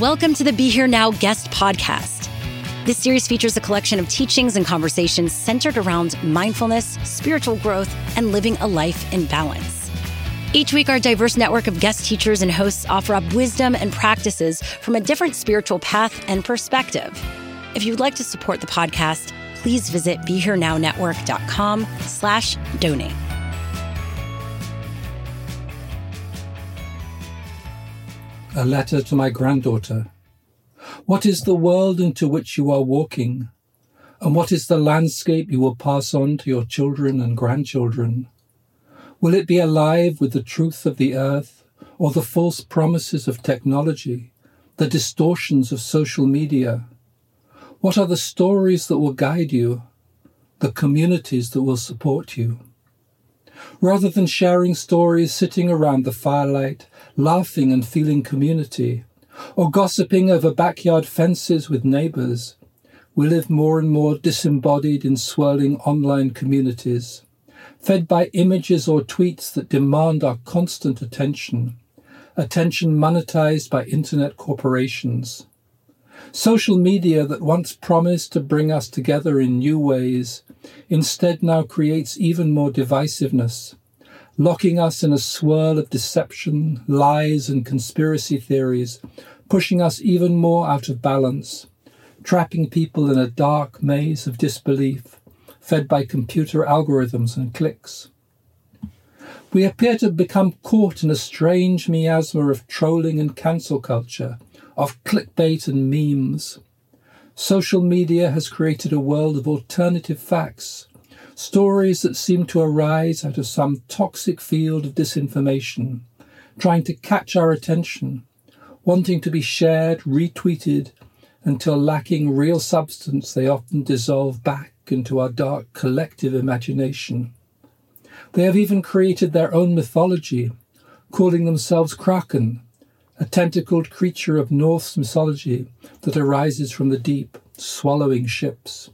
Welcome to the Be Here Now guest podcast. This series features a collection of teachings and conversations centered around mindfulness, spiritual growth, and living a life in balance. Each week, our diverse network of guest teachers and hosts offer up wisdom and practices from a different spiritual path and perspective. If you'd like to support the podcast, please visit BeHereNowNetwork.com slash donate. A letter to my granddaughter. What is the world into which you are walking? And what is the landscape you will pass on to your children and grandchildren? Will it be alive with the truth of the earth or the false promises of technology, the distortions of social media? What are the stories that will guide you, the communities that will support you? Rather than sharing stories sitting around the firelight, laughing and feeling community, or gossiping over backyard fences with neighbours, we live more and more disembodied in swirling online communities, fed by images or tweets that demand our constant attention, attention monetized by internet corporations. Social media that once promised to bring us together in new ways instead now creates even more divisiveness, locking us in a swirl of deception, lies, and conspiracy theories, pushing us even more out of balance, trapping people in a dark maze of disbelief, fed by computer algorithms and clicks. We appear to become caught in a strange miasma of trolling and cancel culture, of clickbait and memes. Social media has created a world of alternative facts, stories that seem to arise out of some toxic field of disinformation, trying to catch our attention, wanting to be shared, retweeted, until lacking real substance, they often dissolve back into our dark collective imagination. They have even created their own mythology, calling themselves Kraken, a tentacled creature of Norse mythology that arises from the deep, swallowing ships.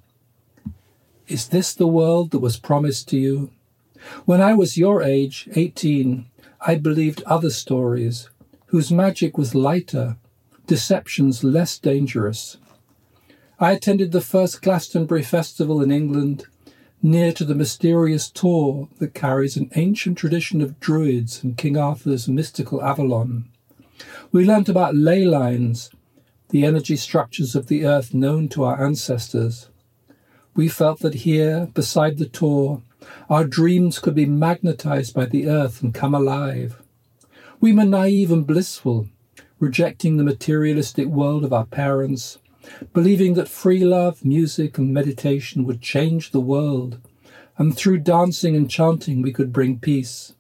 Is this the world that was promised to you? When I was your age, 18, I believed other stories, whose magic was lighter, deceptions less dangerous. I attended the first Glastonbury Festival in England, near to the mysterious Tor that carries an ancient tradition of druids and King Arthur's mystical Avalon. We learnt about ley lines, the energy structures of the earth known to our ancestors. We felt that here, beside the Tor, our dreams could be magnetized by the earth and come alive. We were naive and blissful, rejecting the materialistic world of our parents, believing that free love, music, and meditation would change the world, and through dancing and chanting we could bring peace.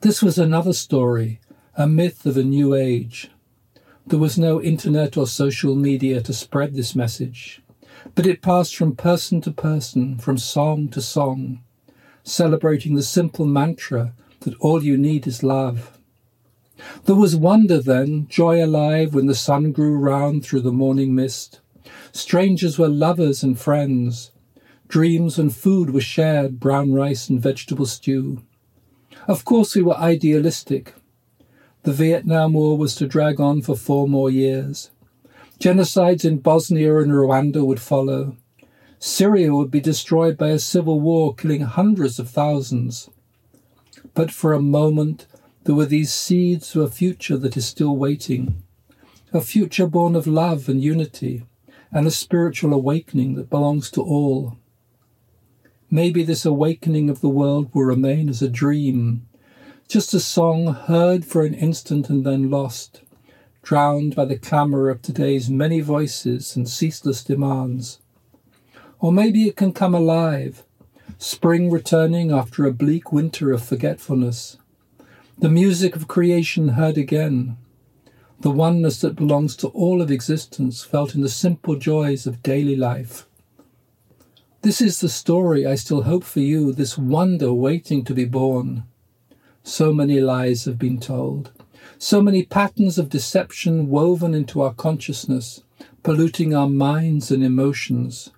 This was another story, a myth of a new age. There was no internet or social media to spread this message, but it passed from person to person, from song to song, celebrating the simple mantra that all you need is love. There was wonder then, joy alive when the sun grew round through the morning mist. Strangers were lovers and friends. Dreams and food were shared, brown rice and vegetable stew. Of course, we were idealistic, the Vietnam War was to drag on for four more years. Genocides in Bosnia and Rwanda would follow. Syria would be destroyed by a civil war, killing hundreds of thousands. but for a moment there were these seeds of a future that is still waiting, a future born of love and unity, and a spiritual awakening that belongs to all. Maybe this awakening of the world will remain as a dream, just a song heard for an instant and then lost, drowned by the clamour of today's many voices and ceaseless demands. Or maybe it can come alive, spring returning after a bleak winter of forgetfulness, the music of creation heard again, the oneness that belongs to all of existence felt in the simple joys of daily life. This is the story I still hope for you, this wonder waiting to be born. So many lies have been told, so many patterns of deception woven into our consciousness, polluting our minds and emotions.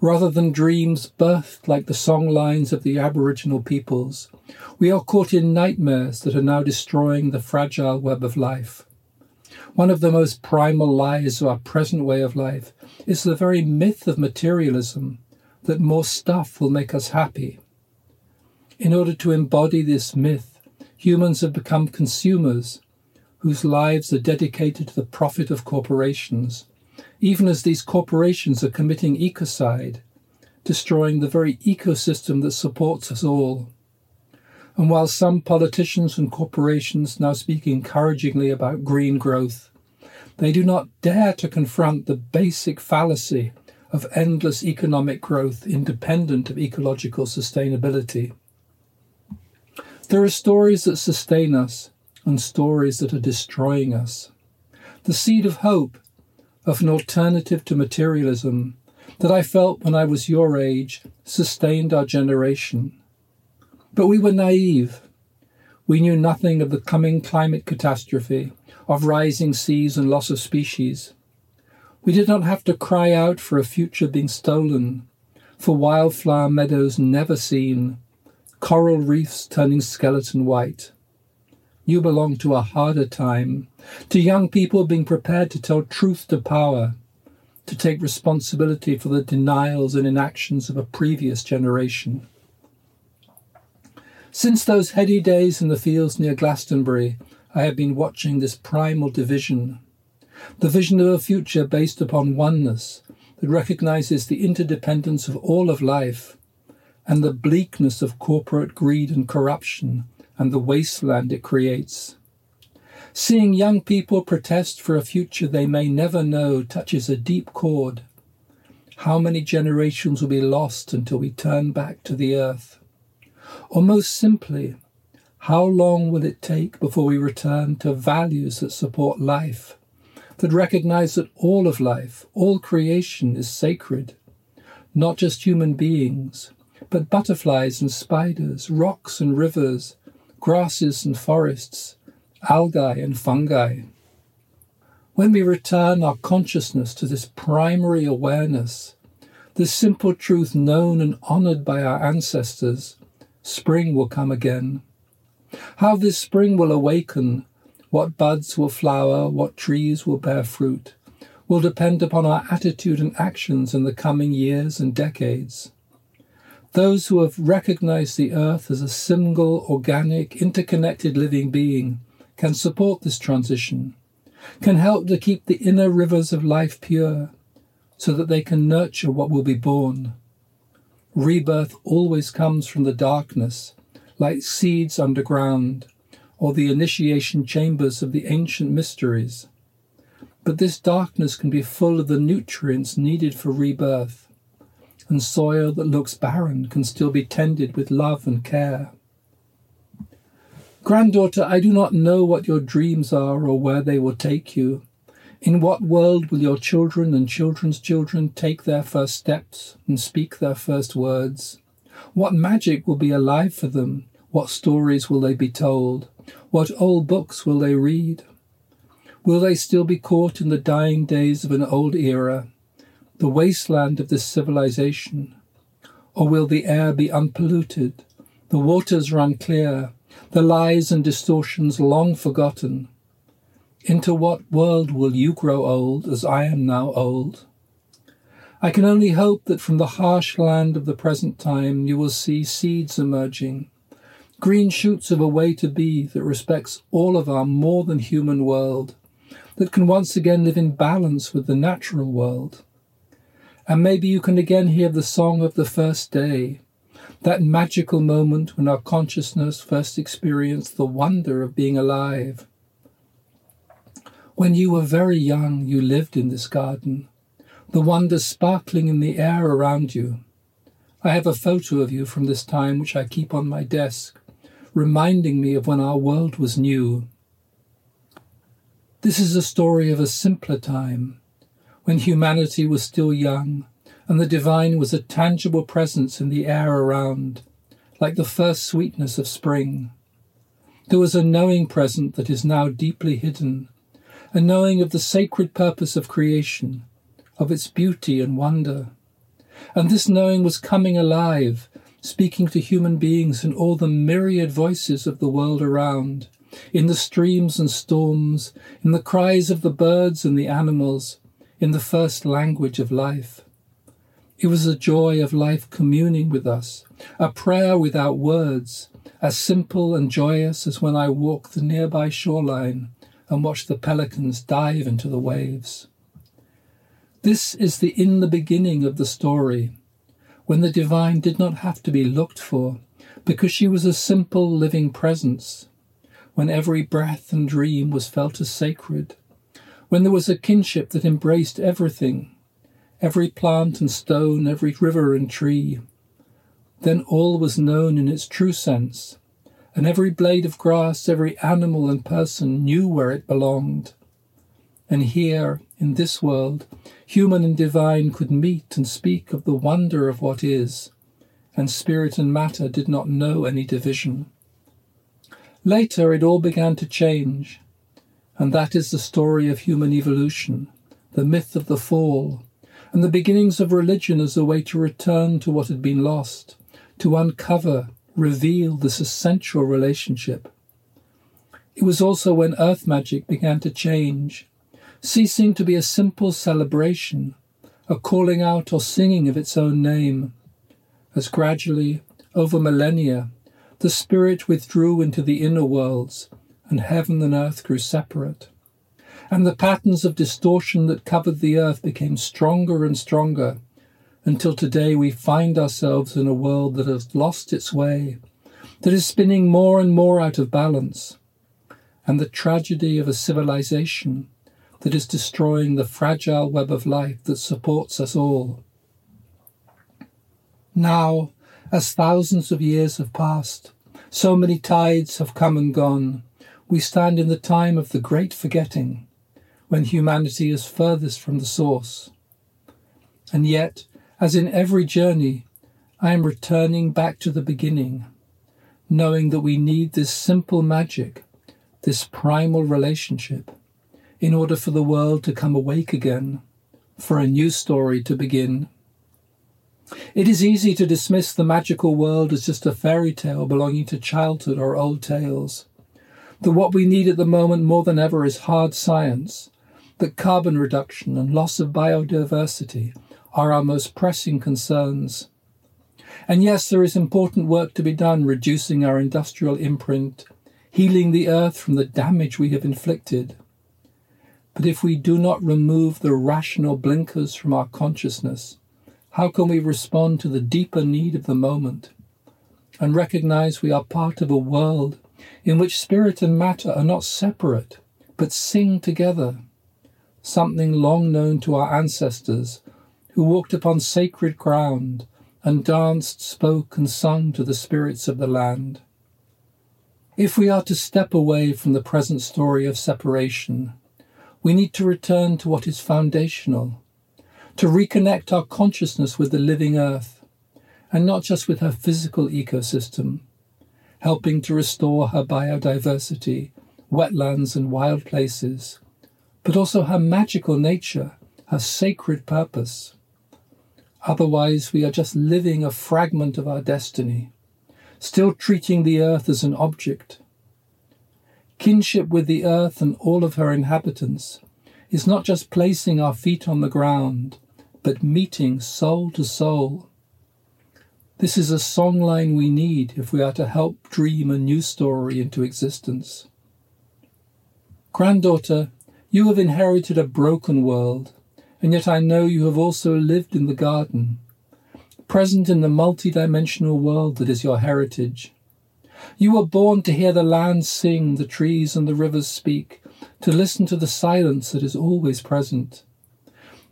Rather than dreams birthed like the song lines of the Aboriginal peoples, we are caught in nightmares that are now destroying the fragile web of life. One of the most primal lies of our present way of life is the very myth of materialism that more stuff will make us happy. In order to embody this myth, humans have become consumers whose lives are dedicated to the profit of corporations, even as these corporations are committing ecocide, destroying the very ecosystem that supports us all. And while some politicians and corporations now speak encouragingly about green growth, they do not dare to confront the basic fallacy of endless economic growth independent of ecological sustainability. There are stories that sustain us and stories that are destroying us. The seed of hope, of an alternative to materialism, that I felt when I was your age sustained our generation. But we were naive. We knew nothing of the coming climate catastrophe, of rising seas and loss of species. We did not have to cry out for a future being stolen, for wildflower meadows never seen, coral reefs turning skeleton white. You belong to a harder time, to young people being prepared to tell truth to power, to take responsibility for the denials and inactions of a previous generation. Since those heady days in the fields near Glastonbury, I have been watching this primal division the vision of a future based upon oneness that recognizes the interdependence of all of life and the bleakness of corporate greed and corruption and the wasteland it creates. Seeing young people protest for a future they may never know touches a deep chord. How many generations will be lost until we turn back to the earth? Or most simply, how long will it take before we return to values that support life that recognize that all of life, all creation is sacred, not just human beings, but butterflies and spiders, rocks and rivers, grasses and forests, algae and fungi. When we return our consciousness to this primary awareness, this simple truth known and honored by our ancestors, spring will come again. How this spring will awaken what buds will flower, what trees will bear fruit, will depend upon our attitude and actions in the coming years and decades. Those who have recognized the earth as a single, organic, interconnected living being can support this transition, can help to keep the inner rivers of life pure, so that they can nurture what will be born. Rebirth always comes from the darkness, like seeds underground or the initiation chambers of the ancient mysteries. But this darkness can be full of the nutrients needed for rebirth, and soil that looks barren can still be tended with love and care. Granddaughter, I do not know what your dreams are or where they will take you. In what world will your children and children's children take their first steps and speak their first words? What magic will be alive for them? What stories will they be told? What old books will they read? Will they still be caught in the dying days of an old era, the wasteland of this civilization? Or will the air be unpolluted, the waters run clear, the lies and distortions long forgotten? Into what world will you grow old as I am now old? I can only hope that from the harsh land of the present time you will see seeds emerging, green shoots of a way to be that respects all of our more than human world, that can once again live in balance with the natural world. And maybe you can again hear the song of the first day, that magical moment when our consciousness first experienced the wonder of being alive. When you were very young, you lived in this garden, the wonder sparkling in the air around you. I have a photo of you from this time which I keep on my desk, reminding me of when our world was new. This is a story of a simpler time, when humanity was still young and the divine was a tangible presence in the air around, like the first sweetness of spring. There was a knowing present that is now deeply hidden, a knowing of the sacred purpose of creation, of its beauty and wonder. And this knowing was coming alive, speaking to human beings in all the myriad voices of the world around, in the streams and storms, in the cries of the birds and the animals, in the first language of life. It was a joy of life communing with us, a prayer without words, as simple and joyous as when I walk the nearby shoreline and watch the pelicans dive into the waves. This is the in the beginning of the story, when the divine did not have to be looked for, because she was a simple living presence, when every breath and dream was felt as sacred, when there was a kinship that embraced everything, every plant and stone, every river and tree. Then all was known in its true sense, and every blade of grass, every animal and person knew where it belonged. And here, in this world, human and divine could meet and speak of the wonder of what is, and spirit and matter did not know any division. Later it all began to change, and that is the story of human evolution, the myth of the fall, and the beginnings of religion as a way to return to what had been lost, to uncover, reveal this essential relationship. It was also when earth magic began to change ceasing to be a simple celebration, a calling out or singing of its own name, as gradually, over millennia, the spirit withdrew into the inner worlds, and heaven and earth grew separate. And the patterns of distortion that covered the earth became stronger and stronger, until today we find ourselves in a world that has lost its way, that is spinning more and more out of balance. And the tragedy of a civilization that is destroying the fragile web of life that supports us all. Now, as thousands of years have passed, so many tides have come and gone, we stand in the time of the great forgetting, when humanity is furthest from the source. And yet, as in every journey, I am returning back to the beginning, knowing that we need this simple magic, this primal relationship in order for the world to come awake again, for a new story to begin. It is easy to dismiss the magical world as just a fairy tale belonging to childhood or old tales. That what we need at the moment more than ever is hard science, that carbon reduction and loss of biodiversity are our most pressing concerns. And yes, there is important work to be done reducing our industrial imprint, healing the earth from the damage we have inflicted. But if we do not remove the rational blinkers from our consciousness, how can we respond to the deeper need of the moment and recognize we are part of a world in which spirit and matter are not separate but sing together? Something long known to our ancestors who walked upon sacred ground and danced, spoke, and sung to the spirits of the land. If we are to step away from the present story of separation we need to return to what is foundational, to reconnect our consciousness with the living earth, and not just with her physical ecosystem, helping to restore her biodiversity, wetlands, and wild places, but also her magical nature, her sacred purpose. Otherwise, we are just living a fragment of our destiny, still treating the earth as an object Kinship with the earth and all of her inhabitants is not just placing our feet on the ground, but meeting soul to soul. This is a songline we need if we are to help dream a new story into existence. Granddaughter, you have inherited a broken world, and yet I know you have also lived in the garden, present in the multidimensional world that is your heritage. You were born to hear the land sing, the trees and the rivers speak, to listen to the silence that is always present.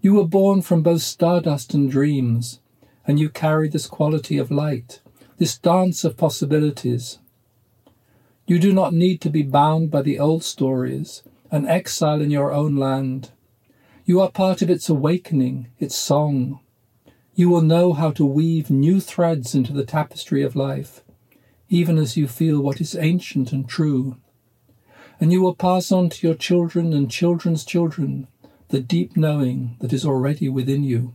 You were born from both stardust and dreams, and you carry this quality of light, this dance of possibilities. You do not need to be bound by the old stories, an exile in your own land. You are part of its awakening, its song. You will know how to weave new threads into the tapestry of life, even as you feel what is ancient and true. And you will pass on to your children and children's children the deep knowing that is already within you.